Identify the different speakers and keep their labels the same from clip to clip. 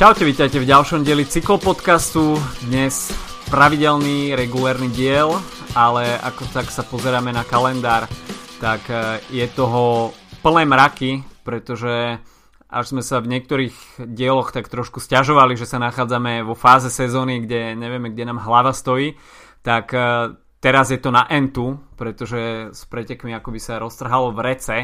Speaker 1: Čaute, vítajte v ďalšom dieli cyklopodcastu. Dnes pravidelný, regulérny diel, ale ako tak sa pozeráme na kalendár, tak e, je toho plné mraky, pretože až sme sa v niektorých dieloch tak trošku stiažovali, že sa nachádzame vo fáze sezóny, kde nevieme, kde nám hlava stojí, tak e, teraz je to na entu, pretože s pretekmi ako by sa roztrhalo v rece.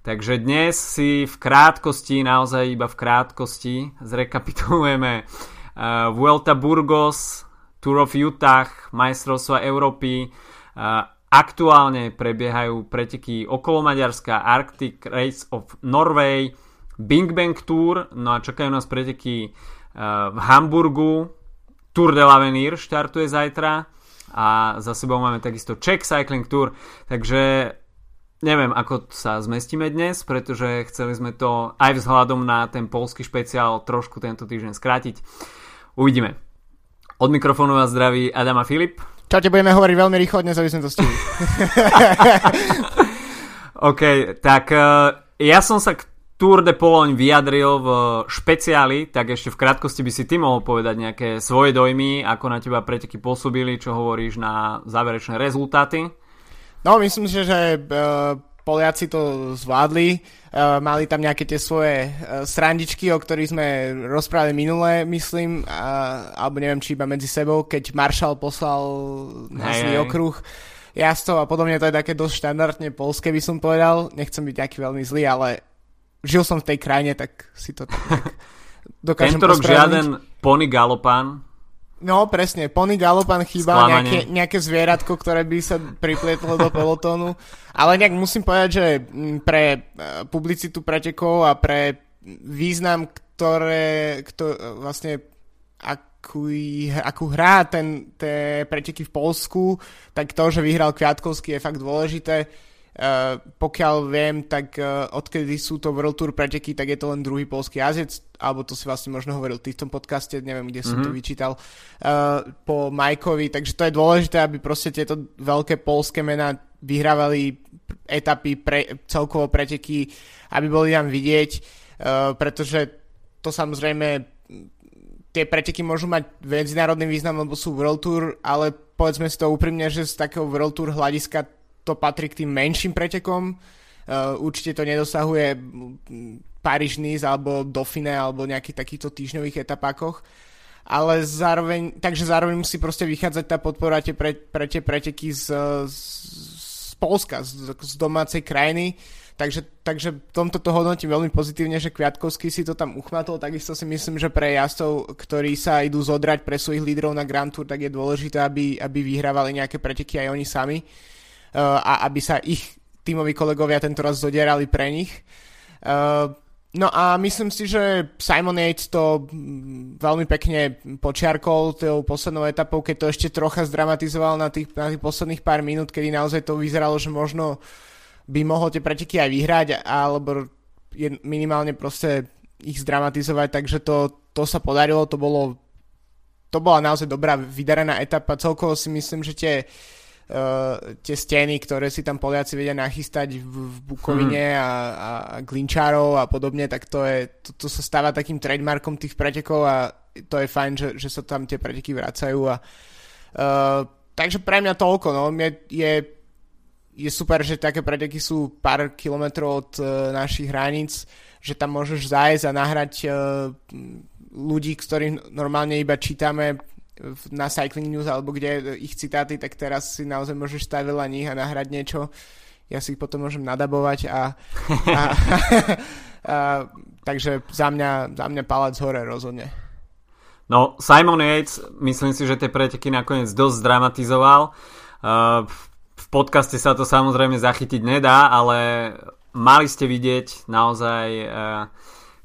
Speaker 1: Takže dnes si v krátkosti, naozaj iba v krátkosti, zrekapitulujeme uh, Vuelta Burgos, Tour of Utah, majstrovstva Európy. Uh, aktuálne prebiehajú preteky okolo Maďarska, Arctic Race of Norway, Bing Bang Tour, no a čakajú nás preteky uh, v Hamburgu, Tour de l'Avenir štartuje zajtra a za sebou máme takisto Czech Cycling Tour, takže Neviem, ako sa zmestíme dnes, pretože chceli sme to aj vzhľadom na ten polský špeciál trošku tento týždeň skrátiť. Uvidíme. Od mikrofónu vás zdraví Adam a Filip.
Speaker 2: Čaute, budeme hovoriť veľmi rýchlo dnes, aby sme to stihli.
Speaker 1: OK, tak uh, ja som sa k Tour de Pologne vyjadril v špeciáli, tak ešte v krátkosti by si ty mohol povedať nejaké svoje dojmy, ako na teba preteky pôsobili, čo hovoríš na záverečné rezultáty.
Speaker 2: No, myslím si, že uh, Poliaci to zvládli. Uh, mali tam nejaké tie svoje uh, srandičky, o ktorých sme rozprávali minule, myslím, uh, alebo neviem, či iba medzi sebou, keď Marshall poslal na okruh jazdcov a podobne, to je také dosť štandardne polské, by som povedal. Nechcem byť nejaký veľmi zlý, ale žil som v tej krajine, tak si to tak,
Speaker 1: dokážem Tento rok žiaden pony galopan
Speaker 2: No, presne. Pony Galopan chýba nejaké, nejaké zvieratko, ktoré by sa priplietlo do pelotónu. Ale nejak musím povedať, že mm, pre e, publicitu pretekov a pre význam, ktoré, kto, vlastne akú, akú hrá ten, tie preteky v Polsku, tak to, že vyhral Kviatkovský je fakt dôležité Uh, pokiaľ viem, tak uh, odkedy sú to World Tour preteky, tak je to len druhý polský jazdec, alebo to si vlastne možno hovoril ty v tom podcaste, neviem, kde som mm-hmm. to mhm. vyčítal, uh, po Majkovi, takže to je dôležité, aby proste tieto veľké polské mená vyhrávali etapy, pre, celkovo preteky, aby boli tam vidieť, uh, pretože to samozrejme tie preteky môžu mať medzinárodný význam, lebo sú World Tour, ale povedzme si to úprimne, že z takého World Tour hľadiska to patrí k tým menším pretekom. Uh, určite to nedosahuje Paríž-Nice alebo Dauphine alebo nejakých takýchto týždňových etapákoch. Ale zároveň, takže zároveň musí proste vychádzať tá podpora tie pre, pre tie preteky z, z, z Polska, z, z domácej krajiny. Takže, takže tomto to hodnotím veľmi pozitívne, že Kviatkovský si to tam uchmatol. Takisto si myslím, že pre jazdcov, ktorí sa idú zodrať pre svojich lídrov na Grand Tour, tak je dôležité, aby, aby vyhrávali nejaké preteky aj oni sami. Eh, a aby sa ich tímoví kolegovia tento raz zodierali pre nich. Eh, no a myslím si, že Simon Yates to mm, veľmi pekne počiarkol tou poslednou etapou, keď to ešte trocha zdramatizoval na tých, na tých posledných pár minút, kedy naozaj to vyzeralo, že možno by mohol tie preteky aj vyhrať, alebo minimálne proste ich zdramatizovať, takže to, to sa podarilo, to bolo to bola naozaj dobrá vydarená etapa, celkovo si myslím, že tie uh, tie steny, ktoré si tam Poliaci vedia nachystať v, v Bukovine hmm. a, a, a Glinčárov a podobne, tak to, je, to, to sa stáva takým trademarkom tých pretekov a to je fajn, že, že sa tam tie preteky vracajú a uh, takže pre mňa toľko, no, je, je, je super, že také preteky sú pár kilometrov od uh, našich hraníc, že tam môžeš zájsť a nahrať uh, ľudí, ktorých normálne iba čítame na Cycling News alebo kde ich citáty, tak teraz si naozaj môžeš stať veľa nich a nahrať niečo. Ja si ich potom môžem nadabovať a, a, a, a takže za mňa, za mňa palec hore rozhodne.
Speaker 1: No, Simon Yates, myslím si, že tie preteky nakoniec dosť zdramatizoval. Uh, v podcaste sa to samozrejme zachytiť nedá, ale mali ste vidieť naozaj uh,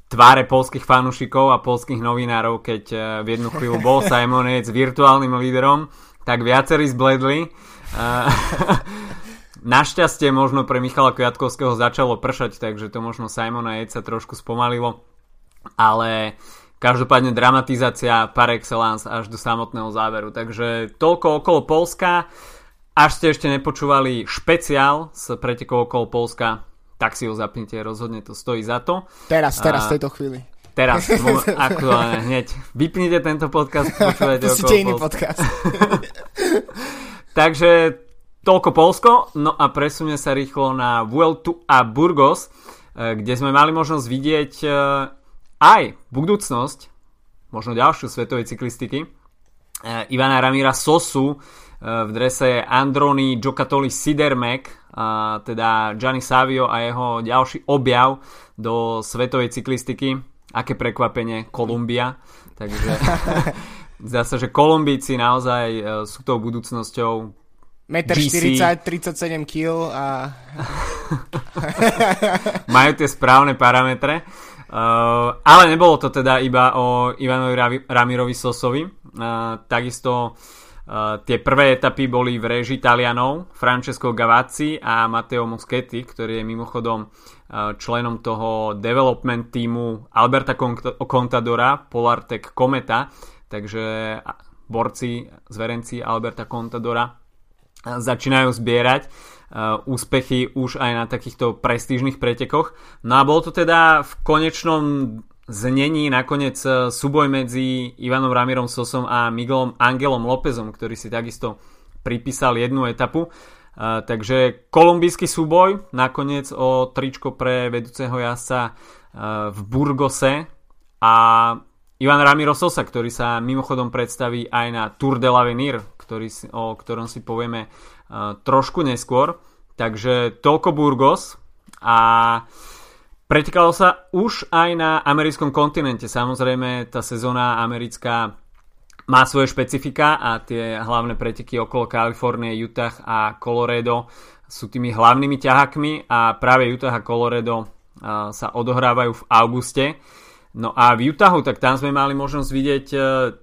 Speaker 1: tváre polských fanúšikov a polských novinárov, keď eh, v jednu chvíľu bol Simonec virtuálnym líderom, tak viacerí zbledli. Eh, našťastie možno pre Michala Kviatkovského začalo pršať, takže to možno Simona Jejca trošku spomalilo. Ale každopádne dramatizácia par excellence až do samotného záveru. Takže toľko okolo Polska. Až ste ešte nepočúvali špeciál s pretekou okolo Polska, tak si ho zapnite, rozhodne to stojí za to.
Speaker 2: Teraz, teraz, v tejto chvíli.
Speaker 1: teraz, aktuálne, hneď. Vypnite tento podcast, počúvajte
Speaker 2: to iný podcast.
Speaker 1: Takže toľko Polsko, no a presunie sa rýchlo na Vueltu a Burgos, e, kde sme mali možnosť vidieť e, aj budúcnosť, možno ďalšiu svetovej cyklistiky, e, Ivana Ramira Sosu v drese Androni Giocattoli Sidermek, teda Gianni Savio a jeho ďalší objav do svetovej cyklistiky. Aké prekvapenie, Kolumbia. Takže zdá sa, že Kolumbíci naozaj sú tou budúcnosťou
Speaker 2: 1,40 37 kg a...
Speaker 1: Majú tie správne parametre. Uh, ale nebolo to teda iba o Ivanovi Ramirovi Sosovi. Uh, takisto uh, tie prvé etapy boli v režii Talianov, Francesco Gavazzi a Matteo Moschetti, ktorý je mimochodom členom toho development týmu Alberta Contadora, Polartec Cometa, takže borci, zverenci Alberta Contadora začínajú zbierať úspechy už aj na takýchto prestížnych pretekoch. No a bol to teda v konečnom znení nakoniec uh, súboj medzi Ivanom Ramírom Sosom a Miguelom Angelom Lópezom, ktorý si takisto pripísal jednu etapu. Uh, takže kolumbijský súboj nakoniec o tričko pre vedúceho jazdca uh, v Burgose a Ivan Ramiro Sosa, ktorý sa mimochodom predstaví aj na Tour de l'Avenir, ktorý, o ktorom si povieme uh, trošku neskôr. Takže toľko Burgos a pretekalo sa už aj na americkom kontinente. Samozrejme, tá sezóna americká má svoje špecifika a tie hlavné preteky okolo Kalifornie, Utah a Colorado sú tými hlavnými ťahakmi a práve Utah a Colorado sa odohrávajú v auguste. No a v Utahu, tak tam sme mali možnosť vidieť e,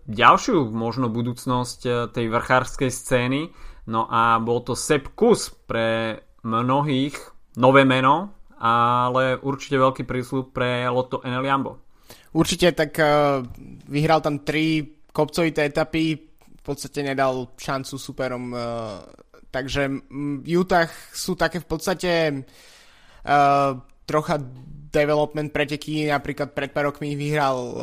Speaker 1: ďalšiu možno budúcnosť e, tej vrchárskej scény. No a bol to Sepp Kus pre mnohých nové meno, ale určite veľký prísľub pre Lotto Enel Jambo.
Speaker 2: Určite, tak uh, vyhral tam tri kopcovité etapy, v podstate nedal šancu superom. Uh, takže v Utah sú také v podstate uh, trocha development preteky, napríklad pred pár rokmi vyhral uh,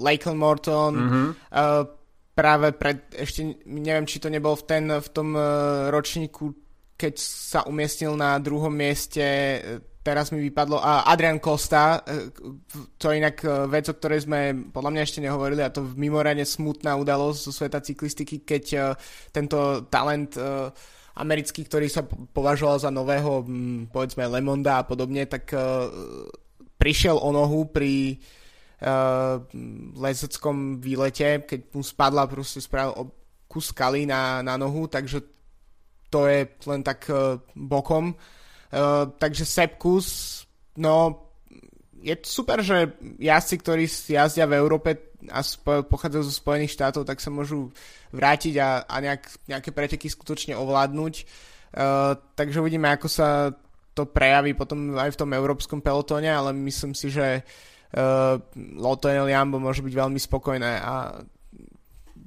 Speaker 2: Lakeland Morton, mm-hmm. uh, práve pred, ešte neviem, či to nebol v, ten, v tom uh, ročníku, keď sa umiestnil na druhom mieste, teraz mi vypadlo, a Adrian Costa, to je inak vec, o ktorej sme podľa mňa ešte nehovorili a to mimoriadne smutná udalosť zo sveta cyklistiky, keď uh, tento talent americký, ktorý sa považoval za nového, povedzme, Lemonda a podobne, tak prišiel o nohu pri lezeckom výlete, keď mu spadla, proste spravil kus skaly na, na nohu, takže to je len tak bokom. Uh, takže Sepkus, no je super, že jazdci, ktorí jazdia v Európe a spo- pochádzajú zo Spojených štátov, tak sa môžu vrátiť a, a nejak, nejaké preteky skutočne ovládnuť. Uh, takže uvidíme, ako sa to prejaví potom aj v tom európskom pelotóne, ale myslím si, že uh, Lotto NL Jambo môže byť veľmi spokojné a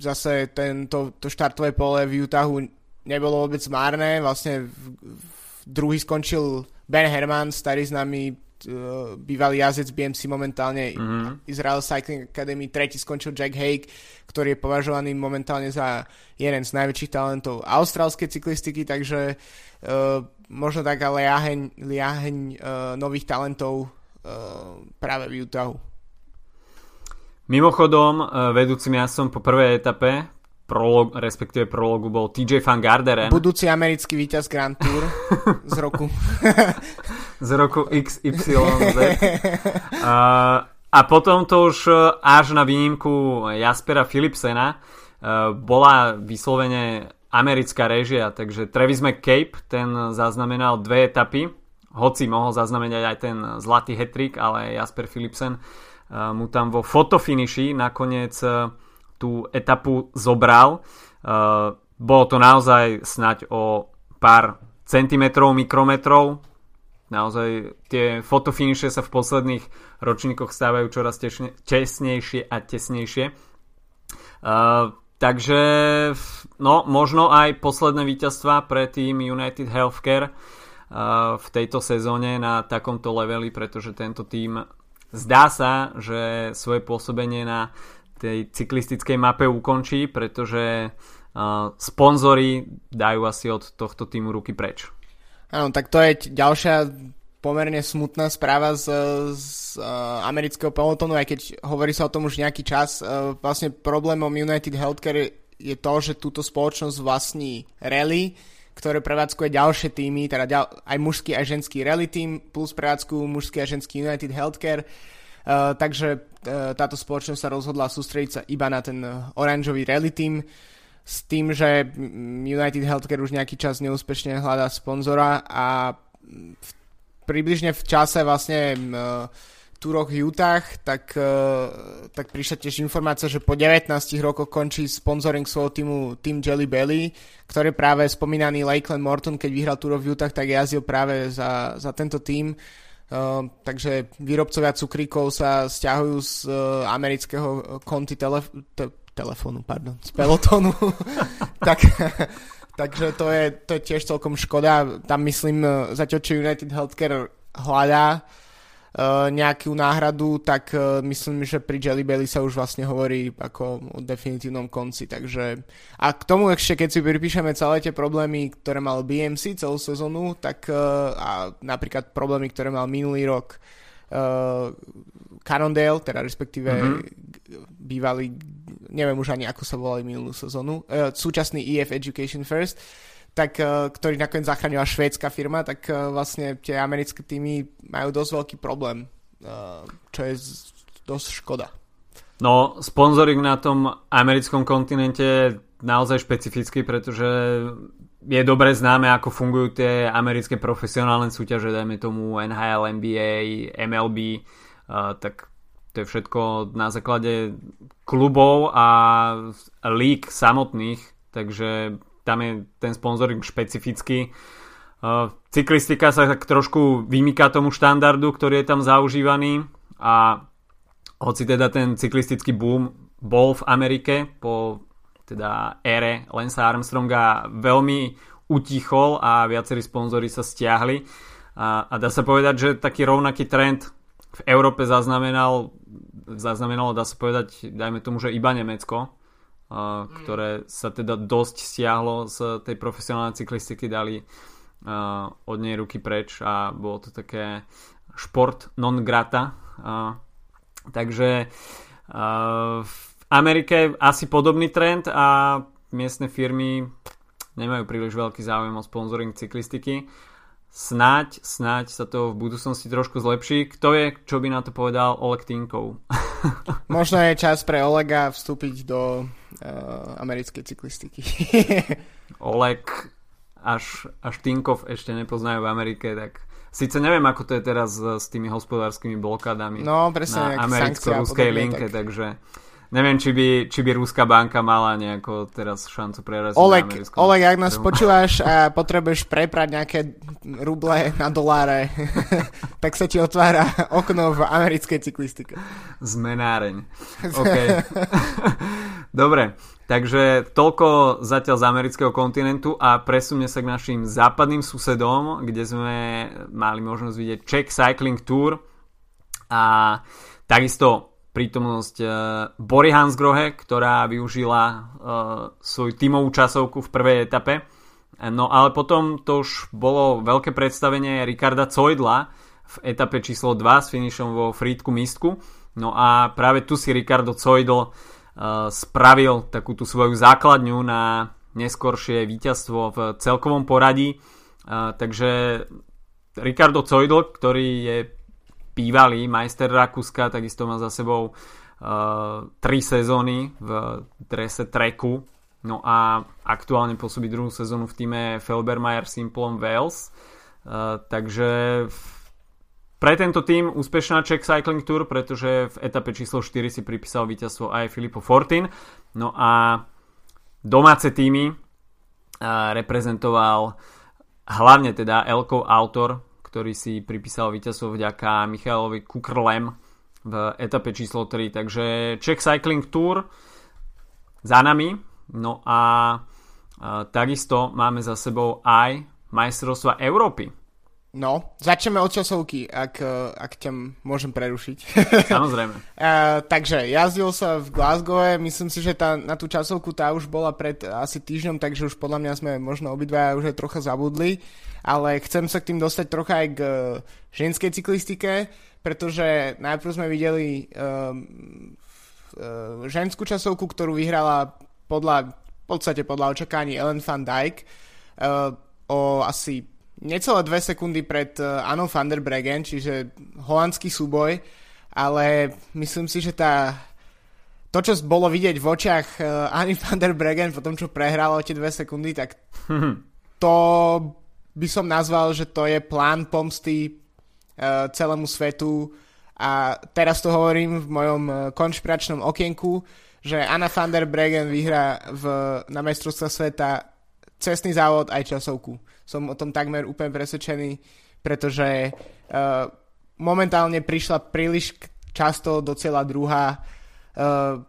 Speaker 2: zase tento, to štartové pole v Utahu nebolo vôbec márne, vlastne v, v druhý skončil Ben Herman, starý známy uh, bývalý jazdec BMC momentálne mm-hmm. Israel Cycling Academy, tretí skončil Jack Haig, ktorý je považovaný momentálne za jeden z najväčších talentov austrálskej cyklistiky, takže uh, možno taká liaheň, liaheň uh, nových talentov uh, práve v Utahu.
Speaker 1: Mimochodom, vedúcim ja som po prvej etape prolog, respektíve prologu bol TJ Van Garderen.
Speaker 2: Budúci americký víťaz Grand Tour z roku.
Speaker 1: z roku XYZ. A, a potom to už e, až na výnimku Jaspera Philipsena e, bola vyslovene americká režia, takže Travis McCabe ten zaznamenal dve etapy, hoci mohol zaznamenať aj ten zlatý hetrik, ale Jasper Philipsen e, mu tam vo fotofiniši nakoniec tú etapu zobral. Uh, bolo to naozaj snať o pár centimetrov, mikrometrov. Naozaj tie fotofiniše sa v posledných ročníkoch stávajú čoraz tesne, tesnejšie a tesnejšie. Uh, takže no, možno aj posledné víťazstva pre tým United Healthcare uh, v tejto sezóne na takomto leveli, pretože tento tým zdá sa, že svoje pôsobenie na tej cyklistickej mape ukončí, pretože sponzory dajú asi od tohto týmu ruky preč.
Speaker 2: Áno, tak to je ďalšia pomerne smutná správa z, z uh, amerického pelotonu, aj keď hovorí sa o tom už nejaký čas. Uh, vlastne problémom United Healthcare je to, že túto spoločnosť vlastní rally, ktoré prevádzkuje ďalšie týmy, teda ďal, aj mužský a ženský rally team, plus prevádzku mužský a ženský United Healthcare. Uh, takže uh, táto spoločnosť sa rozhodla sústrediť sa iba na ten oranžový rally team s tým, že United Healthcare už nejaký čas neúspešne hľadá sponzora a v približne v čase vlastne túroch Utah, tak, tak prišla tiež informácia, že po 19 rokoch končí sponsoring svojho týmu Team Jelly Belly, ktorý práve spomínaný Lakeland Morton, keď vyhral Tour of Utah, tak jazdil práve za, za tento tým. Uh, takže výrobcovia cukríkov sa stiahujú z uh, amerického konty telef- te- telefónu, pardon, z pelotonu. tak, Takže to je, to je tiež celkom škoda. Tam myslím, e, zatiaľ čo United Healthcare hľadá uh, nejakú náhradu, tak uh, myslím, že pri Jelly Belly sa už vlastne hovorí ako o definitívnom konci. Takže a k tomu ešte, keď si pripíšeme celé tie problémy, ktoré mal BMC celú sezónu, tak uh, a napríklad problémy, ktoré mal minulý rok uh, Cannondale, teda respektíve mm-hmm. bývalý neviem už ani ako sa volali minulú sezónu, uh, súčasný EF Education First, tak, uh, ktorý nakoniec zachránila švédska firma, tak uh, vlastne tie americké týmy majú dosť veľký problém, uh, čo je dosť škoda.
Speaker 1: No, sponsoring na tom americkom kontinente je naozaj špecifický, pretože je dobre známe, ako fungujú tie americké profesionálne súťaže, dajme tomu NHL, NBA, MLB, tak to je všetko na základe klubov a lík samotných, takže tam je ten sponzoring špecifický. Uh, cyklistika sa tak trošku vymýka tomu štandardu, ktorý je tam zaužívaný. A hoci teda ten cyklistický boom bol v Amerike po teda ére Lensa Armstronga veľmi utichol a viacerí sponzory sa stiahli. A, a dá sa povedať, že taký rovnaký trend v Európe zaznamenal zaznamenalo, dá sa povedať, dajme tomu, že iba Nemecko, ktoré sa teda dosť stiahlo z tej profesionálnej cyklistiky, dali od nej ruky preč a bolo to také šport non grata. Takže v Amerike asi podobný trend a miestne firmy nemajú príliš veľký záujem o sponsoring cyklistiky snáď, snáď sa to v budúcnosti trošku zlepší. Kto je, čo by na to povedal Oleg Tinkov?
Speaker 2: Možno je čas pre Olega vstúpiť do uh, americkej cyklistiky.
Speaker 1: Oleg až, až Tinkov ešte nepoznajú v Amerike, tak síce neviem, ako to je teraz s tými hospodárskymi blokádami
Speaker 2: no, presne,
Speaker 1: na americko-ruskej linke, tak... takže Neviem, či by, či by Rúska banka mala nejako teraz šancu preraziť
Speaker 2: Oleg, na Oleg, ak nás počúvaš a potrebuješ preprať nejaké ruble na doláre, tak sa ti otvára okno v americkej cyklistike.
Speaker 1: Zmenáreň. OK. Dobre, takže toľko zatiaľ z amerického kontinentu a presunie sa k našim západným susedom, kde sme mali možnosť vidieť Czech Cycling Tour a takisto prítomnosť uh, Bory Hansgrohe, ktorá využila uh, svoju tímovú časovku v prvej etape. No ale potom to už bolo veľké predstavenie Ricarda Coidla v etape číslo 2 s finišom vo Frýdku Mistku. No a práve tu si Ricardo Coidl uh, spravil takú tú svoju základňu na neskoršie víťazstvo v celkovom poradí. Uh, takže Ricardo Coidl, ktorý je bývalý majster Rakúska, takisto má za sebou uh, tri sezóny v drese Treku, no a aktuálne pôsobí druhú sezónu v týme Felbermayer Simplon Wales. Uh, takže pre tento tým úspešná Czech Cycling Tour, pretože v etape číslo 4 si pripísal víťazstvo aj Filippo Fortin. No a domáce týmy uh, reprezentoval hlavne teda Elkov autor ktorý si pripísal víťazstvo vďaka Michalovi Kukrlem v etape číslo 3. Takže Czech Cycling Tour za nami. No a, takisto máme za sebou aj majstrovstva Európy.
Speaker 2: No, začneme od časovky, ak, ak ťa môžem prerušiť.
Speaker 1: Samozrejme.
Speaker 2: uh, takže jazdil sa v Glasgow, myslím si, že tá, na tú časovku tá už bola pred asi týždňom, takže už podľa mňa sme možno obidva už aj trocha zabudli, ale chcem sa k tým dostať trocha aj k uh, ženskej cyklistike, pretože najprv sme videli uh, uh, ženskú časovku, ktorú vyhrala podľa, v podstate podľa očakávaní Ellen van Dijk uh, o asi necelé dve sekundy pred uh, Anou van der Bregen, čiže holandský súboj, ale myslím si, že tá to, čo bolo vidieť v očiach uh, Anny van der Bregen po tom, čo prehrala o tie dve sekundy, tak to by som nazval, že to je plán pomsty uh, celému svetu. A teraz to hovorím v mojom konšpiračnom okienku, že Anna van der Bregen vyhrá v, na majstrovstve sveta cestný závod aj časovku som o tom takmer úplne presvedčený, pretože uh, momentálne prišla príliš často do cieľa druhá. Uh,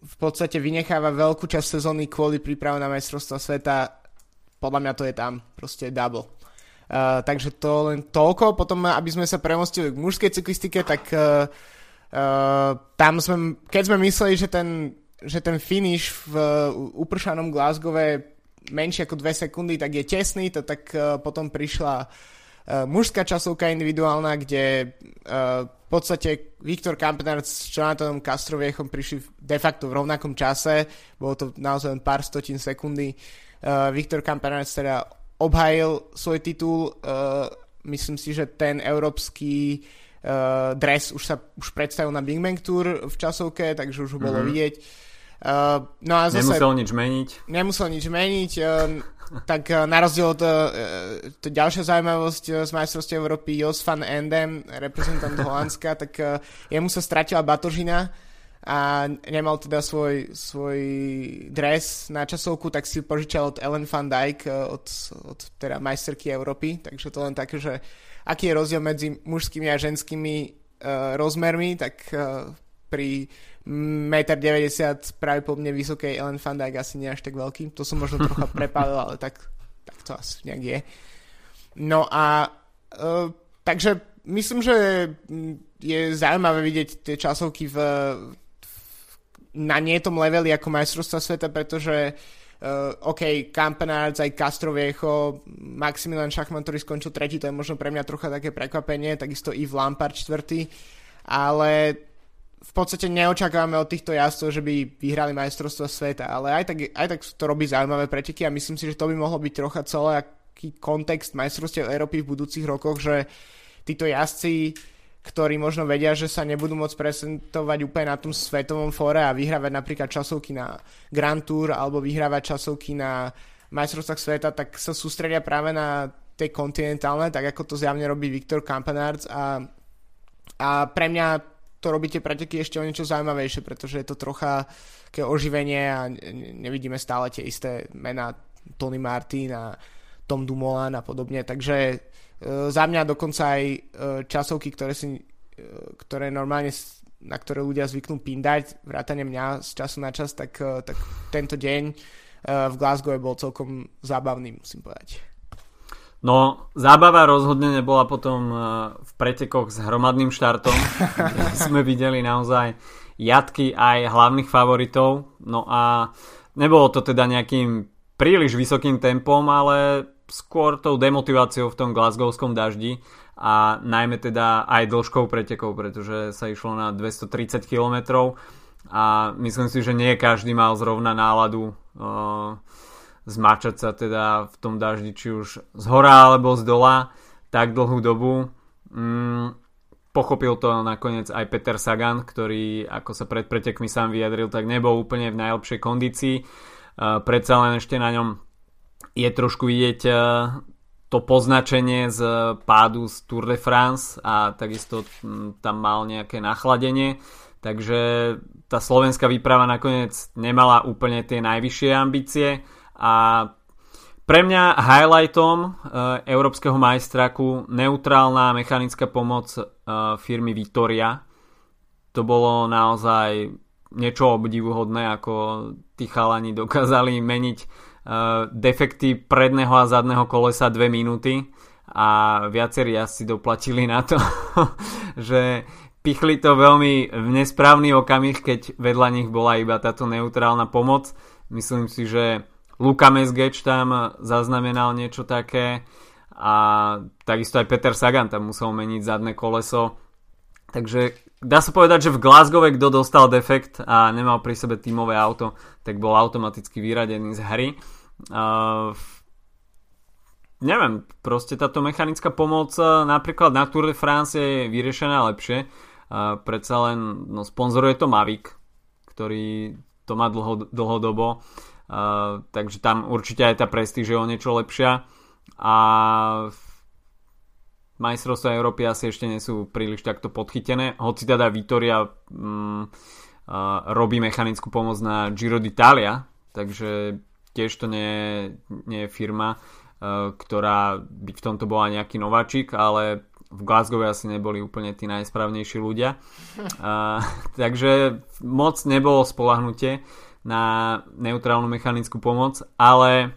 Speaker 2: v podstate vynecháva veľkú časť sezóny kvôli príprave na majstrovstvo sveta. Podľa mňa to je tam proste double. Uh, takže to len toľko. Potom, aby sme sa premostili k mužskej cyklistike, tak uh, uh, tam sme, keď sme mysleli, že ten, že ten finish v upršanom Glasgowe menšie ako 2 sekundy, tak je tesný, to tak uh, potom prišla uh, mužská časovka individuálna, kde uh, v podstate Viktor Kampenard s Jonathanom Castroviechom prišli de facto v rovnakom čase, bolo to naozaj len pár stotín sekundy. Uh, Viktor Kampenard teda obhajil svoj titul, uh, myslím si, že ten európsky uh, dres už sa už predstavil na Big Bang Tour v časovke, takže už ho bolo mm-hmm. vidieť.
Speaker 1: Uh, no a zase, nemusel nič meniť.
Speaker 2: Nemusel nič meniť. Uh, tak uh, na rozdiel od to ďalšia zaujímavosť z majstrovstiev Európy Jos van Endem, reprezentant Holandska, tak jemu sa stratila batožina a nemal teda svoj, svoj dres na časovku, tak si požičal od Ellen van Dijk, od, od teda majsterky Európy, takže to len také, že aký je rozdiel medzi mužskými a ženskými uh, rozmermi, tak uh, pri 1,90 m práve po mne vysokej Ellen Van Dijk asi nie až tak veľký. To som možno trocha prepálil, ale tak, tak to asi nejak je. No a uh, takže myslím, že je zaujímavé vidieť tie časovky v, v na nie tom leveli ako majstrovstva sveta, pretože uh, OK, Campenards, aj Castroviecho, Maximilian Schachmann, ktorý skončil tretí, to je možno pre mňa trocha také prekvapenie, takisto Yves Lampard čtvrtý, ale v podstate neočakávame od týchto jazdcov, že by vyhrali majstrovstvo sveta, ale aj tak, aj tak to robí zaujímavé preteky a myslím si, že to by mohlo byť trocha celý aký kontext majstrovstiev Európy v budúcich rokoch, že títo jazdci, ktorí možno vedia, že sa nebudú môcť prezentovať úplne na tom svetovom fóre a vyhrávať napríklad časovky na Grand Tour alebo vyhrávať časovky na majstrovstvách sveta, tak sa sústredia práve na tej kontinentálne, tak ako to zjavne robí Viktor Kampenarts a, a pre mňa to robíte preteky ešte o niečo zaujímavejšie, pretože je to trocha také oživenie a nevidíme stále tie isté mená Tony Martin a Tom Dumoulin a podobne, takže e, za mňa dokonca aj e, časovky, ktoré, si, e, ktoré normálne na ktoré ľudia zvyknú pindať, vrátane mňa z času na čas, tak, e, tak tento deň e, v Glasgow bol celkom zábavný, musím povedať.
Speaker 1: No, zábava rozhodne nebola potom e, v pretekoch s hromadným štartom. sme videli naozaj jatky aj hlavných favoritov. No a nebolo to teda nejakým príliš vysokým tempom, ale skôr tou demotiváciou v tom glasgowskom daždi a najmä teda aj dĺžkou pretekov, pretože sa išlo na 230 km a myslím si, že nie každý mal zrovna náladu uh, zmačať sa teda v tom daždi či už z hora alebo z dola tak dlhú dobu. Mm, pochopil to nakoniec aj Peter Sagan, ktorý ako sa pred pretekmi sám vyjadril, tak nebol úplne v najlepšej kondícii. Uh, predsa len ešte na ňom je trošku vidieť uh, to poznačenie z pádu z Tour de France a takisto um, tam mal nejaké nachladenie. Takže tá slovenská výprava nakoniec nemala úplne tie najvyššie ambície a pre mňa highlightom uh, európskeho majstraku neutrálna mechanická pomoc uh, firmy Vitoria. To bolo naozaj niečo obdivuhodné, ako tí chalani dokázali meniť uh, defekty predného a zadného kolesa 2 minúty a viacerí asi doplatili na to, že pichli to veľmi v nesprávny okamih, keď vedľa nich bola iba táto neutrálna pomoc. Myslím si, že Luka Mesgeč tam zaznamenal niečo také a takisto aj Peter Sagan tam musel meniť zadné koleso. Takže dá sa povedať, že v Glasgow kto dostal defekt a nemal pri sebe tímové auto, tak bol automaticky vyradený z hry. Uh, neviem, proste táto mechanická pomoc napríklad na Tour de France je vyriešená lepšie. Uh, predsa len no, sponzoruje to Mavic, ktorý to má dlho, dlhodobo. Uh, takže tam určite aj tá prestíž je o niečo lepšia a majstrovstvá Európy asi ešte nie sú príliš takto podchytené, hoci teda Vitoria uh, robí mechanickú pomoc na Giro d'Italia, takže tiež to nie, nie je firma, uh, ktorá by v tomto bola nejaký nováčik, ale v Glasgow asi neboli úplne tí najsprávnejší ľudia. Uh, takže moc nebolo spolahnutie na neutrálnu mechanickú pomoc, ale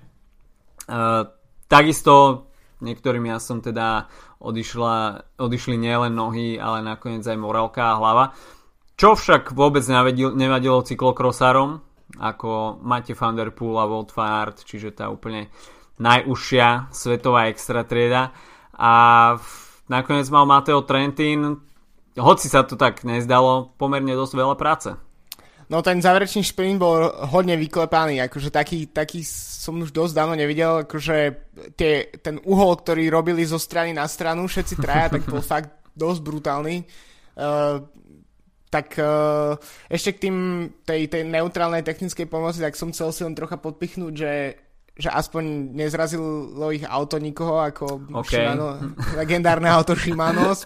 Speaker 1: uh, Takisto niektorým som teda odišla, odišli nielen nohy, ale nakoniec aj morálka a hlava. Čo však vôbec nevadilo, nevadilo cyklokrosárom, ako Mate van der Poel a Wout van Aert, čiže tá úplne najúžšia svetová extra trieda. A nakoniec mal Mateo Trentin, hoci sa to tak nezdalo, pomerne dosť veľa práce.
Speaker 2: No ten záverečný šprint bol hodne vyklepaný, akože taký, taký som už dosť dávno nevidel, akože tie, ten uhol, ktorý robili zo strany na stranu všetci traja, tak bol fakt dosť brutálny. Uh, tak uh, ešte k tým tej, tej neutrálnej technickej pomoci, tak som chcel si len trocha podpichnúť, že že aspoň nezrazilo ich auto nikoho ako okay. Shimano, legendárne auto Shimano.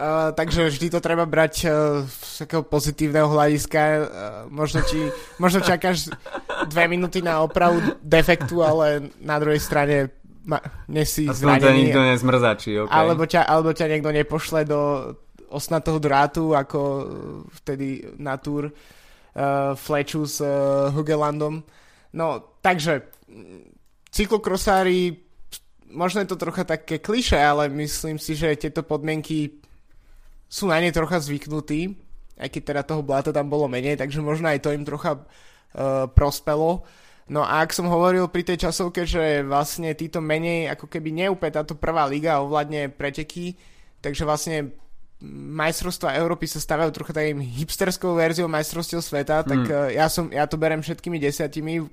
Speaker 2: Uh, takže vždy to treba brať uh, z takého pozitívneho hľadiska. Uh, možno, ti, možno čakáš dve minúty na opravu defektu, ale na druhej strane ma, nesi
Speaker 1: Aspoň zranený. nikto nezmrzačí, okay.
Speaker 2: alebo, ťa, alebo ťa niekto nepošle do osnatého drátu, ako vtedy na túr uh, Fleču s uh, Hugelandom. No, takže cyklokrosári možno je to trocha také kliše, ale myslím si, že tieto podmienky sú na ne trocha zvyknutí, aj keď teda toho blata tam bolo menej, takže možno aj to im trocha uh, prospelo. No a ak som hovoril pri tej časovke, že vlastne títo menej, ako keby neúplne táto prvá liga ovládne preteky, takže vlastne majstrovstvá Európy sa stavajú trocha takým hipsterskou verziou majstrovstiev sveta, tak hmm. uh, ja, som, ja to berem všetkými desiatimi,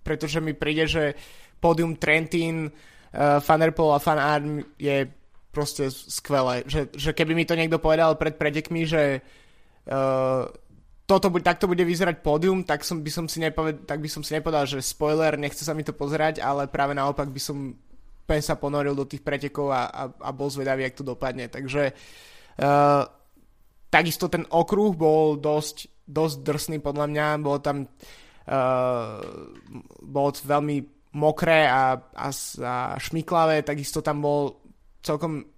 Speaker 2: pretože mi príde, že pódium Trentin, uh, Van der Poel a Van Arn je proste skvelé. Že, že keby mi to niekto povedal pred pretekmi, že uh, toto bude, takto bude vyzerať pódium, tak, som, by som si nepoved, tak by som si nepovedal, že spoiler, nechce sa mi to pozerať, ale práve naopak by som pen sa ponoril do tých pretekov a, a, a bol zvedavý, jak to dopadne. Takže uh, takisto ten okruh bol dosť, dosť drsný podľa mňa, bolo tam uh, bolo veľmi mokré a, a, a šmiklavé, takisto tam bol celkom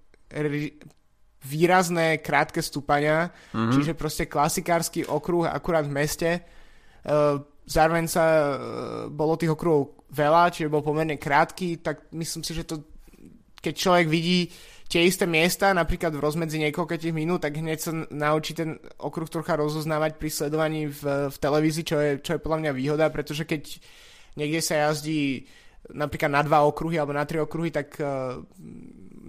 Speaker 2: výrazné krátke stúpania, mm-hmm. čiže proste klasikársky okruh akurát v meste. Uh, zároveň sa uh, bolo tých okruhov veľa, čiže bol pomerne krátky, tak myslím si, že to keď človek vidí tie isté miesta, napríklad v rozmedzi niekoľkých minút, tak hneď sa naučí ten okruh trocha rozoznávať pri sledovaní v, v televízii, čo je, čo je podľa mňa výhoda, pretože keď niekde sa jazdí napríklad na dva okruhy alebo na tri okruhy, tak uh,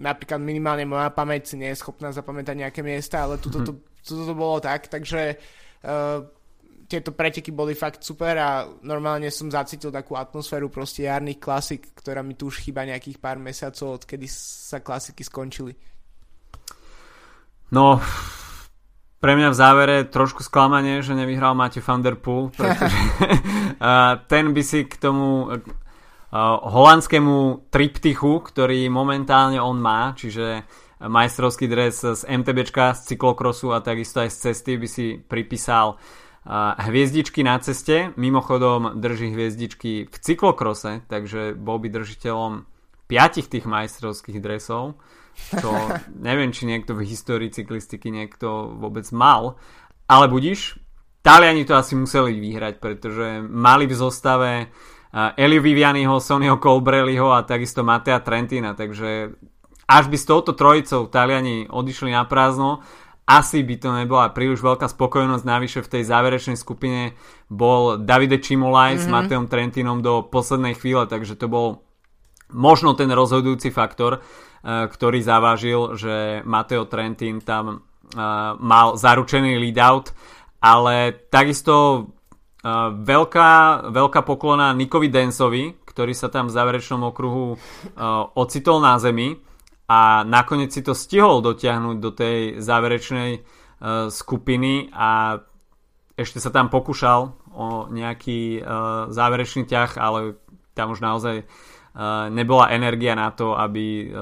Speaker 2: napríklad minimálne moja pamäť nie je schopná zapamätať nejaké miesta, ale tuto to, tuto to bolo tak, takže uh, tieto preteky boli fakt super a normálne som zacítil takú atmosféru proste jarných klasik, ktorá mi tu už chýba nejakých pár mesiacov, odkedy sa klasiky skončili.
Speaker 1: No, pre mňa v závere trošku sklamanie, že nevyhral Matej van der Poel, pretože ten by si k tomu holandskému triptychu, ktorý momentálne on má, čiže majstrovský dres z MTBčka, z cyklokrosu a takisto aj z cesty by si pripísal hviezdičky na ceste. Mimochodom drží hviezdičky v cyklokrose, takže bol by držiteľom piatich tých majstrovských dresov. To neviem, či niekto v histórii cyklistiky niekto vôbec mal. Ale budíš, Taliani to asi museli vyhrať, pretože mali v zostave Eli Vivianiho, Sonio Colbrelliho a takisto Matea Trentina, takže až by s touto trojicou Taliani odišli na prázdno, asi by to nebola príliš veľká spokojnosť, navyše v tej záverečnej skupine bol Davide Čimolaj mm-hmm. s mhm. Mateom Trentinom do poslednej chvíle, takže to bol možno ten rozhodujúci faktor, uh, ktorý zavážil, že Mateo Trentin tam uh, mal zaručený lead-out, ale takisto uh, veľká, veľká poklona Nikovi Densovi, ktorý sa tam v záverečnom okruhu uh, ocitol na zemi a nakoniec si to stihol dotiahnuť do tej záverečnej uh, skupiny a ešte sa tam pokúšal o nejaký uh, záverečný ťah, ale tam už naozaj nebola energia na to, aby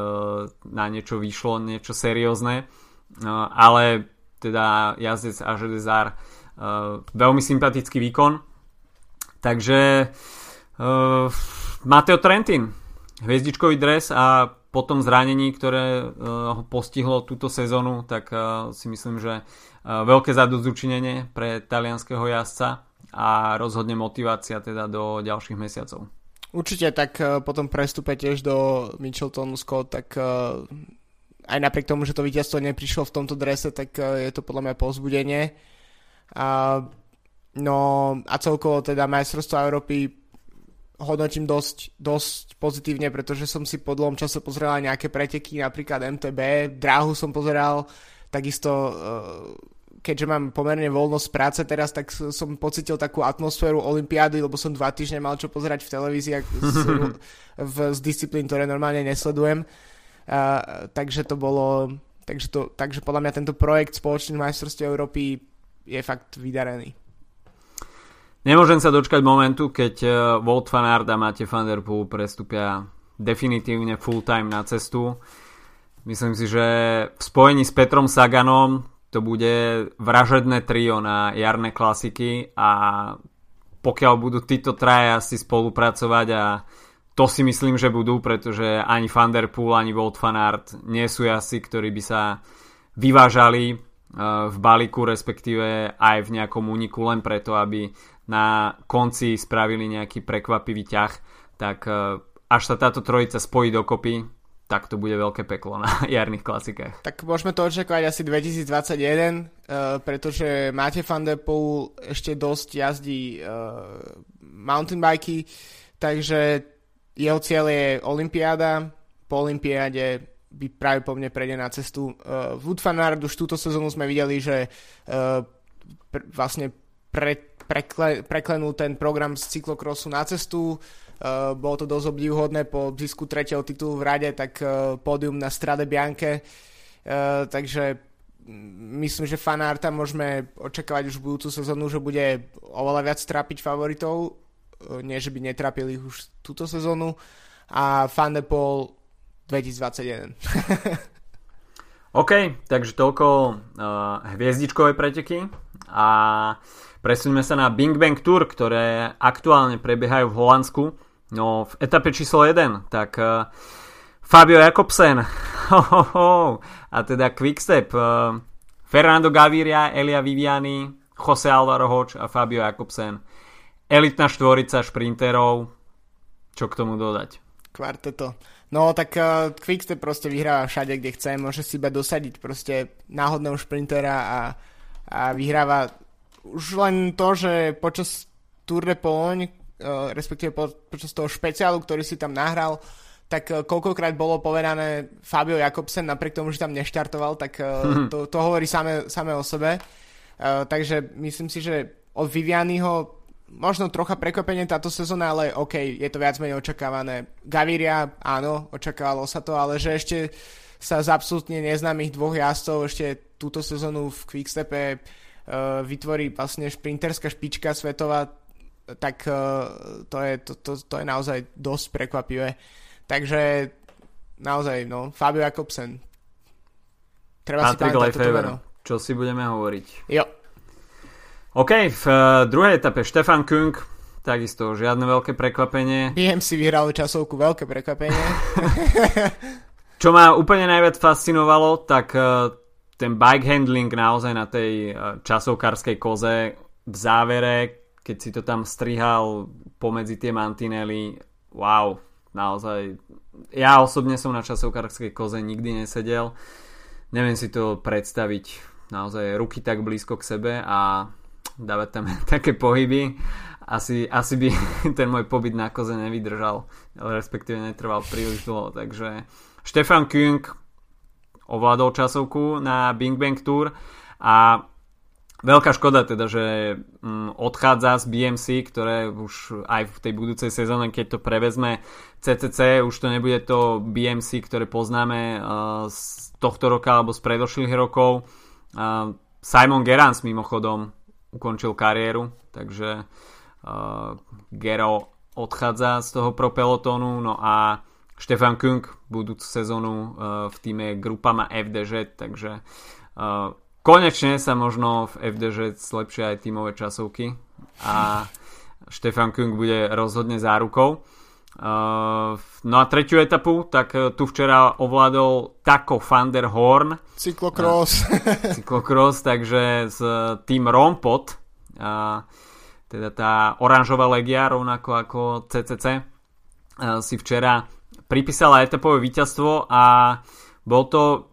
Speaker 1: na niečo vyšlo, niečo seriózne. Ale teda jazdec Aže Desar veľmi sympatický výkon. Takže uh, Mateo Trentin, hviezdičkový dres a po tom zranení, ktoré uh, ho postihlo túto sezónu, tak uh, si myslím, že uh, veľké zadozučinenie pre talianského jazdca a rozhodne motivácia teda do ďalších mesiacov.
Speaker 2: Určite, tak uh, potom prestupe tiež do Micheltonu Scott, tak uh, aj napriek tomu, že to víťazstvo neprišlo v tomto drese, tak uh, je to podľa mňa povzbudenie. Uh, no a celkovo teda majstrovstvo Európy hodnotím dosť, dosť pozitívne, pretože som si po dlhom čase pozrel nejaké preteky, napríklad MTB, dráhu som pozeral, takisto eh, keďže mám pomerne voľnosť práce teraz, tak som pocitil takú atmosféru olympiády, lebo som dva týždne mal čo pozerať v televízii z, v, z disciplín, ktoré normálne nesledujem. Uh, takže to bolo takže, to, takže podľa mňa tento projekt spoločných majstrovstiev Európy je fakt vydarený.
Speaker 1: Nemôžem sa dočkať momentu, keď uh, Wout van Aert a Matej van der Poel prestúpia definitívne full time na cestu. Myslím si, že v spojení s Petrom Saganom to bude vražedné trio na jarné klasiky a pokiaľ budú títo traja si spolupracovať a to si myslím, že budú, pretože ani Van Der Poel, ani Wout van Aert nie sú asi, ktorí by sa vyvážali v balíku, respektíve aj v nejakom úniku len preto, aby na konci spravili nejaký prekvapivý ťah, tak e, až sa táto trojica spojí dokopy, tak to bude veľké peklo na jarných klasikách.
Speaker 2: Tak môžeme to očakávať asi 2021, uh, e, pretože máte Van der Poel ešte dosť jazdí mountain bikey, takže jeho cieľ je Olympiáda, po Olympiáde by práve po mne prejde na cestu. Uh, Wood Van Aert už túto sezónu sme videli, že pr- vlastne pred prekle, preklenul ten program z cyklokrosu na cestu. Uh, bolo to dosť obdivhodné po zisku tretieho titulu v rade, tak pódium na Strade Bianche. Uh, takže myslím, že fanárta môžeme očakávať už v budúcu sezónu, že bude oveľa viac trápiť favoritov, nie že by netrapili už túto sezónu. A Fan de Paul 2021.
Speaker 1: OK, takže toľko uh, hviezdičkové preteky a Presuňme sa na Bing Bang Tour, ktoré aktuálne prebiehajú v Holandsku. No v etape číslo 1, tak uh, Fabio Jakobsen ho, ho, ho. a teda Quickstep uh, Fernando Gaviria, Elia Viviani, Jose Alvaro Hoč a Fabio Jakobsen. Elitná štvorica šprinterov. Čo k tomu dodať?
Speaker 2: Kvarteto. No tak uh, Quickstep proste vyhráva všade, kde chce. Môže si iba dosadiť proste náhodného šprintera a, a vyhráva už len to, že počas Tour de Pologne, uh, respektíve po, počas toho špeciálu, ktorý si tam nahral, tak uh, koľkokrát bolo povedané Fabio Jakobsen, napriek tomu, že tam neštartoval, tak uh, to, to hovorí same, same o sebe. Uh, takže myslím si, že od Vivianiho možno trocha prekvapenie táto sezóna, ale OK, je to viac menej očakávané. Gaviria, áno, očakávalo sa to, ale že ešte sa z absolútne neznámych dvoch jazdcov ešte túto sezónu v Quickstepe uh, vytvorí vlastne šprinterská špička svetová, tak uh, to, je, to, to, to je naozaj dosť prekvapivé. Takže naozaj, no, Fabio Jakobsen.
Speaker 1: Treba Patrick si pamätať toto meno. Čo si budeme hovoriť?
Speaker 2: Jo.
Speaker 1: OK, v uh, druhej etape Štefan Kung, takisto žiadne veľké prekvapenie.
Speaker 2: si vyhral časovku, veľké prekvapenie.
Speaker 1: Čo ma úplne najviac fascinovalo, tak uh, ten bike handling naozaj na tej eh, časovkárskej koze v závere, keď si to tam strihal pomedzi tie mantinely, wow, naozaj ja osobne som na časovkárskej koze nikdy nesedel. Neviem si to predstaviť naozaj ruky tak blízko k sebe a dávať tam také pohyby. Asi, asi by ten môj pobyt na koze nevydržal, respektíve netrval príliš dlho. Takže Štefan Küng ovládol časovku na Bing Bang Tour a Veľká škoda teda, že mm, odchádza z BMC, ktoré už aj v tej budúcej sezóne, keď to prevezme CCC, už to nebude to BMC, ktoré poznáme uh, z tohto roka alebo z predošlých rokov. Uh, Simon Gerans mimochodom ukončil kariéru, takže uh, Gero odchádza z toho pro pelotónu, no a Štefan Kung budúcu sezónu uh, v týme Grupama FDŽ, takže uh, konečne sa možno v FDŽ zlepšia aj tímové časovky a Štefan Kung bude rozhodne zárukou. Uh, no a tretiu etapu, tak uh, tu včera ovládol Taco van der Horn.
Speaker 2: Cyklocross.
Speaker 1: Uh, cyklocross, takže z tým Rompot, teda tá oranžová legia, rovnako ako CCC, si včera pripísala etapové víťazstvo a bol to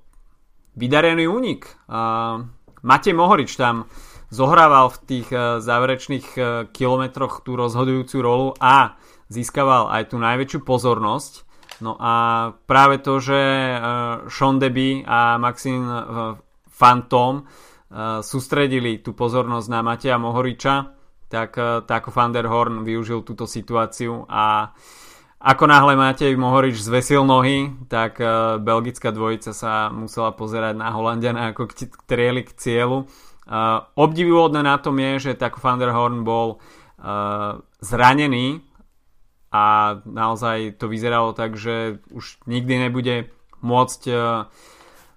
Speaker 1: vydarený únik. Matej Mohorič tam zohrával v tých záverečných kilometroch tú rozhodujúcu rolu a získaval aj tú najväčšiu pozornosť. No a práve to, že e, Sean Deby a Maxim Phantom sústredili tú pozornosť na Mateja Mohoriča, tak Taco van der Horn využil túto situáciu a ako náhle Matej Mohorič zvesil nohy, tak belgická dvojica sa musela pozerať na Holandiana ako trieli k cieľu. Uh, obdivuhodné na tom je, že tak Van der Horn bol zranený a naozaj to vyzeralo tak, že už nikdy nebude môcť uh,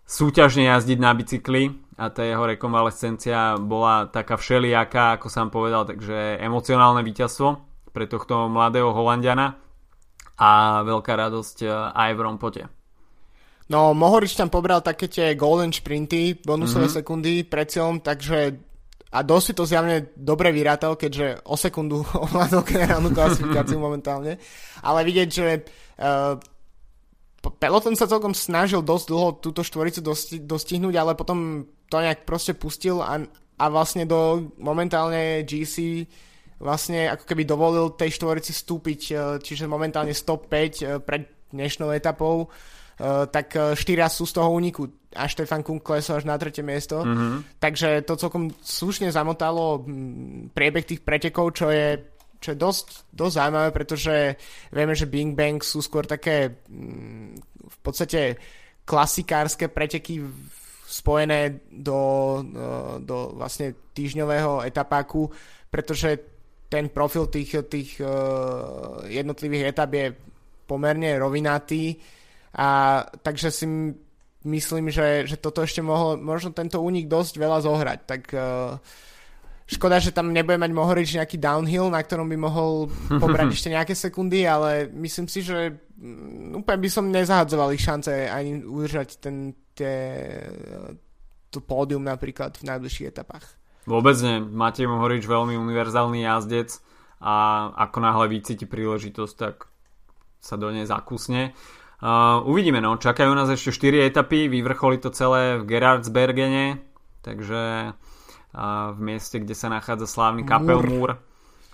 Speaker 1: súťažne jazdiť na bicykli a tá jeho rekonvalescencia bola taká všelijaká, ako som povedal, takže emocionálne víťazstvo pre tohto mladého Holandiana a veľká radosť e, aj v Rompote.
Speaker 2: No, Mohorič tam pobral také tie golden sprinty, bonusové mm-hmm. sekundy pred cieľom, takže a dosť si to zjavne dobre vyrátal, keďže o sekundu ovládol generálnu klasifikáciu momentálne. Ale vidieť, že uh, peloton sa celkom snažil dosť dlho túto štvoricu dosti- dostihnúť, ale potom to nejak proste pustil a, a vlastne do momentálne GC vlastne ako keby dovolil tej štvorici stúpiť, e, čiže momentálne stop 5 e, pred dnešnou etapou, tak štyria sú z toho úniku a Štefan Kung klesol až na tretie miesto. Mm-hmm. Takže to celkom slušne zamotalo priebeh tých pretekov, čo je, čo je dosť, dosť zaujímavé, pretože vieme, že Bing Bang sú skôr také v podstate klasikárske preteky spojené do, do vlastne týždňového etapáku, pretože ten profil tých, tých uh, jednotlivých etap je pomerne rovinatý a takže si myslím, že, že toto ešte mohol možno tento únik dosť veľa zohrať, tak uh, škoda, že tam nebude mať Mohorič nejaký downhill, na ktorom by mohol pobrať ešte nejaké sekundy, ale myslím si, že um, úplne by som nezahadzoval ich šance ani udržať ten, tie, to pódium napríklad v najbližších etapách.
Speaker 1: Vôbec nie. Matej Mohorič veľmi univerzálny jazdec a ako náhle vycíti príležitosť, tak sa do nej zakusne. Uh, uvidíme, no. Čakajú nás ešte 4 etapy, vyvrcholí to celé v Gerardsbergene, takže uh, v mieste, kde sa nachádza slávny Kapelmúr.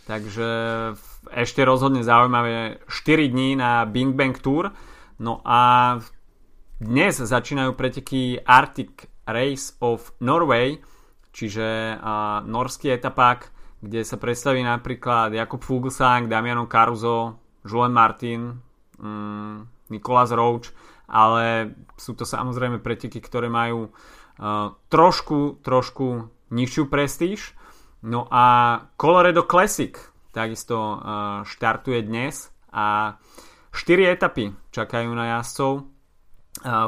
Speaker 1: Takže ešte rozhodne zaujímavé 4 dní na Bing Bang Tour. No a dnes začínajú preteky Arctic Race of Norway, čiže uh, norský etapák, kde sa predstaví napríklad Jakub Fuglsang, Damiano Caruso, Julen Martin, um, Nikolás Roach, ale sú to samozrejme preteky, ktoré majú uh, trošku, trošku nižšiu prestíž. No a Colorado Classic takisto uh, štartuje dnes a 4 etapy čakajú na jazdcov uh,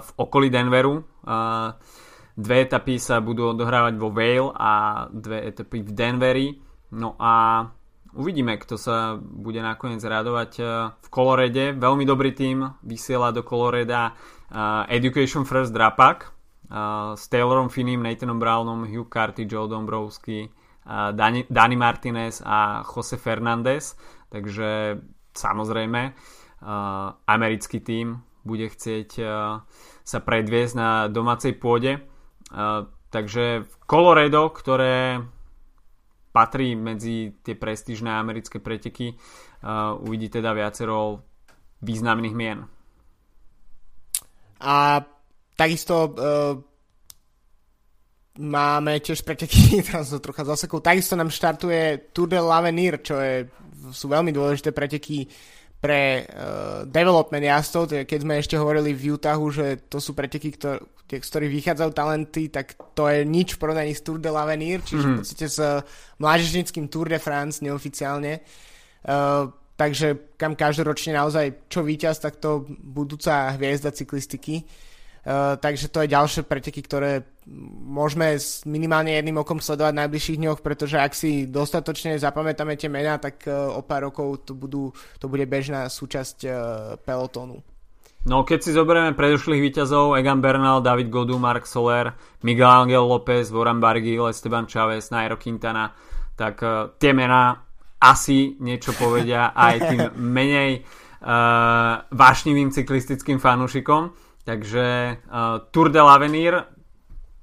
Speaker 1: v okolí Denveru. Uh, Dve etapy sa budú odohrávať vo Vale a dve etapy v Denveri. No a uvidíme, kto sa bude nakoniec radovať eh, v Kolorede. Veľmi dobrý tým vysiela do Koloreda uh, Education First Drapak uh, s Taylorom Finným, Nathanom Brownom, Hugh Carty, Joe Dombrowski, uh, Dani, Dani Martinez a Jose Fernández. Takže samozrejme americký tím bude chcieť sa predviesť na domácej pôde. Takže Colorado, ktoré patrí medzi tie prestížne americké preteky, uvidí teda viacero významných mien.
Speaker 2: A takisto uh, máme tiež preteky, teraz to trocha zasekol, takisto nám štartuje Tour de l'Avenir, čo je, sú veľmi dôležité preteky pre uh, development jazdov, keď sme ešte hovorili v Utahu, že to sú preteky, ktor- z ktorých vychádzajú talenty, tak to je nič v porovnaní s Tour de l'Avenir, čiže mm-hmm. v podstate s mládežnickým Tour de France neoficiálne. Uh, takže kam každoročne naozaj čo víťaz, tak to budúca hviezda cyklistiky. Uh, takže to je ďalšie preteky, ktoré môžeme s minimálne jedným okom sledovať v najbližších dňoch, pretože ak si dostatočne zapamätáme tie mená, tak uh, o pár rokov to, budú, to bude bežná súčasť uh, pelotónu.
Speaker 1: No keď si zoberieme predošlých víťazov Egan Bernal, David Godu, Mark Soler, Miguel Angel López, Warren Barguil, Esteban Chavez, Nairo Quintana, tak uh, tie mená asi niečo povedia aj tým menej uh, vášnivým cyklistickým fanúšikom. Takže uh, Tour de l'Avenir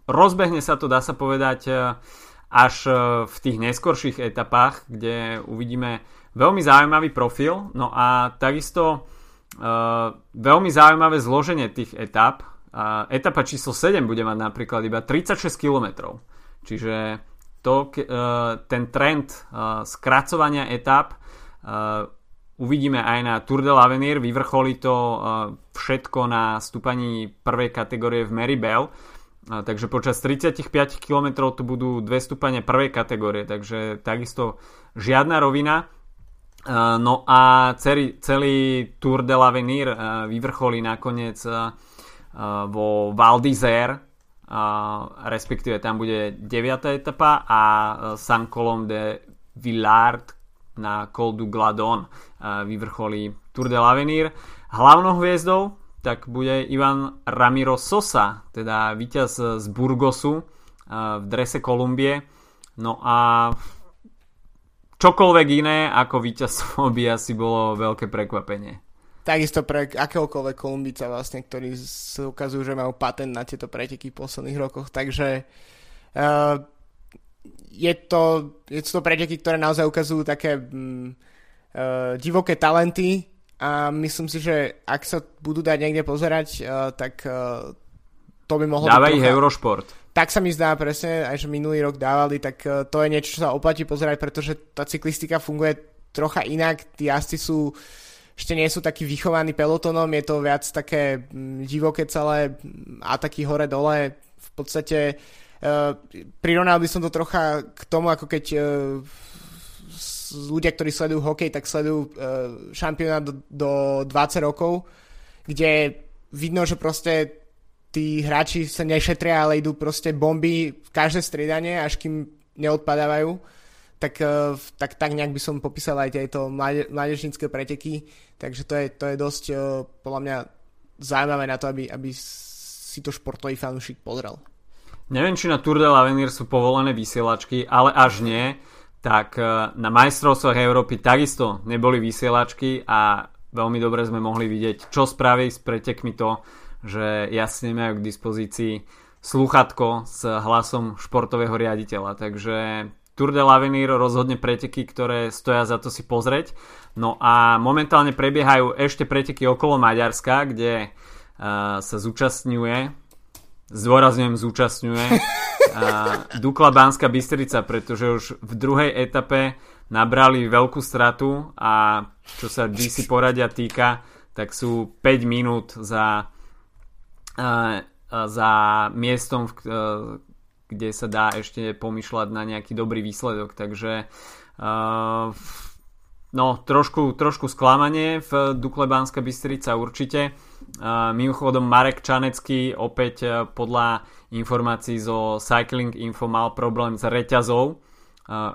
Speaker 1: rozbehne sa to, dá sa povedať, uh, až uh, v tých neskorších etapách, kde uvidíme veľmi zaujímavý profil. No a takisto uh, veľmi zaujímavé zloženie tých etap. Uh, etapa číslo 7 bude mať napríklad iba 36 km. Čiže to, e, ten trend e, skracovania etap e, uvidíme aj na Tour de l'Avenir, vyvrcholí to všetko na stúpaní prvej kategórie v Meribel, takže počas 35 km to budú dve stúpania prvej kategórie, takže takisto žiadna rovina. No a celý, celý Tour de l'Avenir vyvrcholí nakoniec vo Val d'Isère, respektíve tam bude 9. etapa a e, San Colom de Villard na Col du Gladon e, vyvrcholí Tour de l'Avenir. Hlavnou hviezdou tak bude Ivan Ramiro Sosa, teda víťaz z Burgosu e, v drese Kolumbie. No a čokoľvek iné ako víťazstvo by asi bolo veľké prekvapenie.
Speaker 2: Takisto pre akéhokoľvek Kolumbica vlastne, ktorí sa ukazujú, že majú patent na tieto preteky v posledných rokoch. Takže uh, je, to, je to preteky, ktoré naozaj ukazujú také um, uh, divoké talenty a myslím si, že ak sa budú dať niekde pozerať, uh, tak uh, to by mohlo
Speaker 1: Dáva ich trocha... Eurošport.
Speaker 2: Tak sa mi zdá presne, aj že minulý rok dávali, tak uh, to je niečo, čo sa oplatí pozerať, pretože tá cyklistika funguje trocha inak, tí jazdci sú ešte nie sú takí vychovaní pelotonom, je to viac také mm, divoké celé a taký hore-dole. V podstate uh, prirovnal by som to trocha k tomu, ako keď uh, ľudia, ktorí sledujú hokej, tak sledujú uh, šampionát do, do 20 rokov, kde vidno, že proste tí hráči sa nešetria, ale idú proste bomby v každé striedanie, až kým neodpadávajú. Tak, eh, tak, tak nejak by som popísal aj tieto mládežnícke preteky, takže to je, to je dosť eh, podľa mňa zaujímavé na to, aby, aby si to športový fanúšik pozrel.
Speaker 1: Neviem, či na Tour de l'Avenir sú povolené vysielačky, ale až nie, tak eh, na majstrovstvách Európy takisto neboli vysielačky a veľmi dobre sme mohli vidieť, čo spraví s pretekmi to, že jasne majú k dispozícii sluchatko s hlasom športového riaditeľa. Takže Tour de l'Avenir rozhodne preteky, ktoré stoja za to si pozrieť. No a momentálne prebiehajú ešte preteky okolo Maďarska, kde uh, sa zúčastňuje, zdôrazňujem zúčastňuje, uh, Dukla Banská Bystrica, pretože už v druhej etape nabrali veľkú stratu a čo sa DC poradia týka, tak sú 5 minút za, za miestom, uh, kde sa dá ešte pomýšľať na nejaký dobrý výsledok, takže uh, no trošku, trošku sklamanie v Dukle Banska Bystrica určite. Uh, mimochodom Marek Čanecký opäť podľa informácií zo Cycling Info mal problém s reťazou,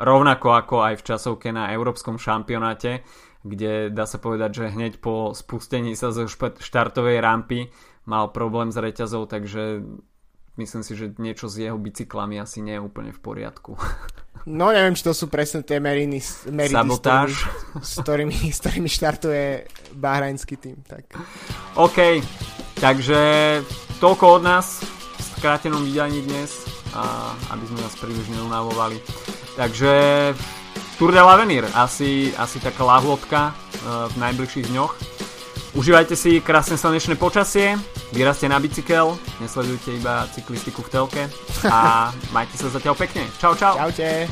Speaker 1: rovnako ako aj v časovke na Európskom šampionáte, kde dá sa povedať, že hneď po spustení sa zo štartovej rampy mal problém s reťazou, takže myslím si, že niečo s jeho bicyklami asi nie je úplne v poriadku.
Speaker 2: No neviem, či to sú presne tie meriny, meriny
Speaker 1: Sabotáž.
Speaker 2: S, ktorými, s ktorými štartuje bahrajnský tým. Tak.
Speaker 1: OK, takže toľko od nás v skrátenom vydaní dnes, a aby sme nás príliš neunavovali. Takže Tour de l'Avenir, asi, asi taká lahôdka uh, v najbližších dňoch. Užívajte si krásne slnečné počasie, vyrazte na bicykel, nesledujte iba cyklistiku v telke a majte sa zatiaľ pekne. Čau, čau.
Speaker 2: Čaute.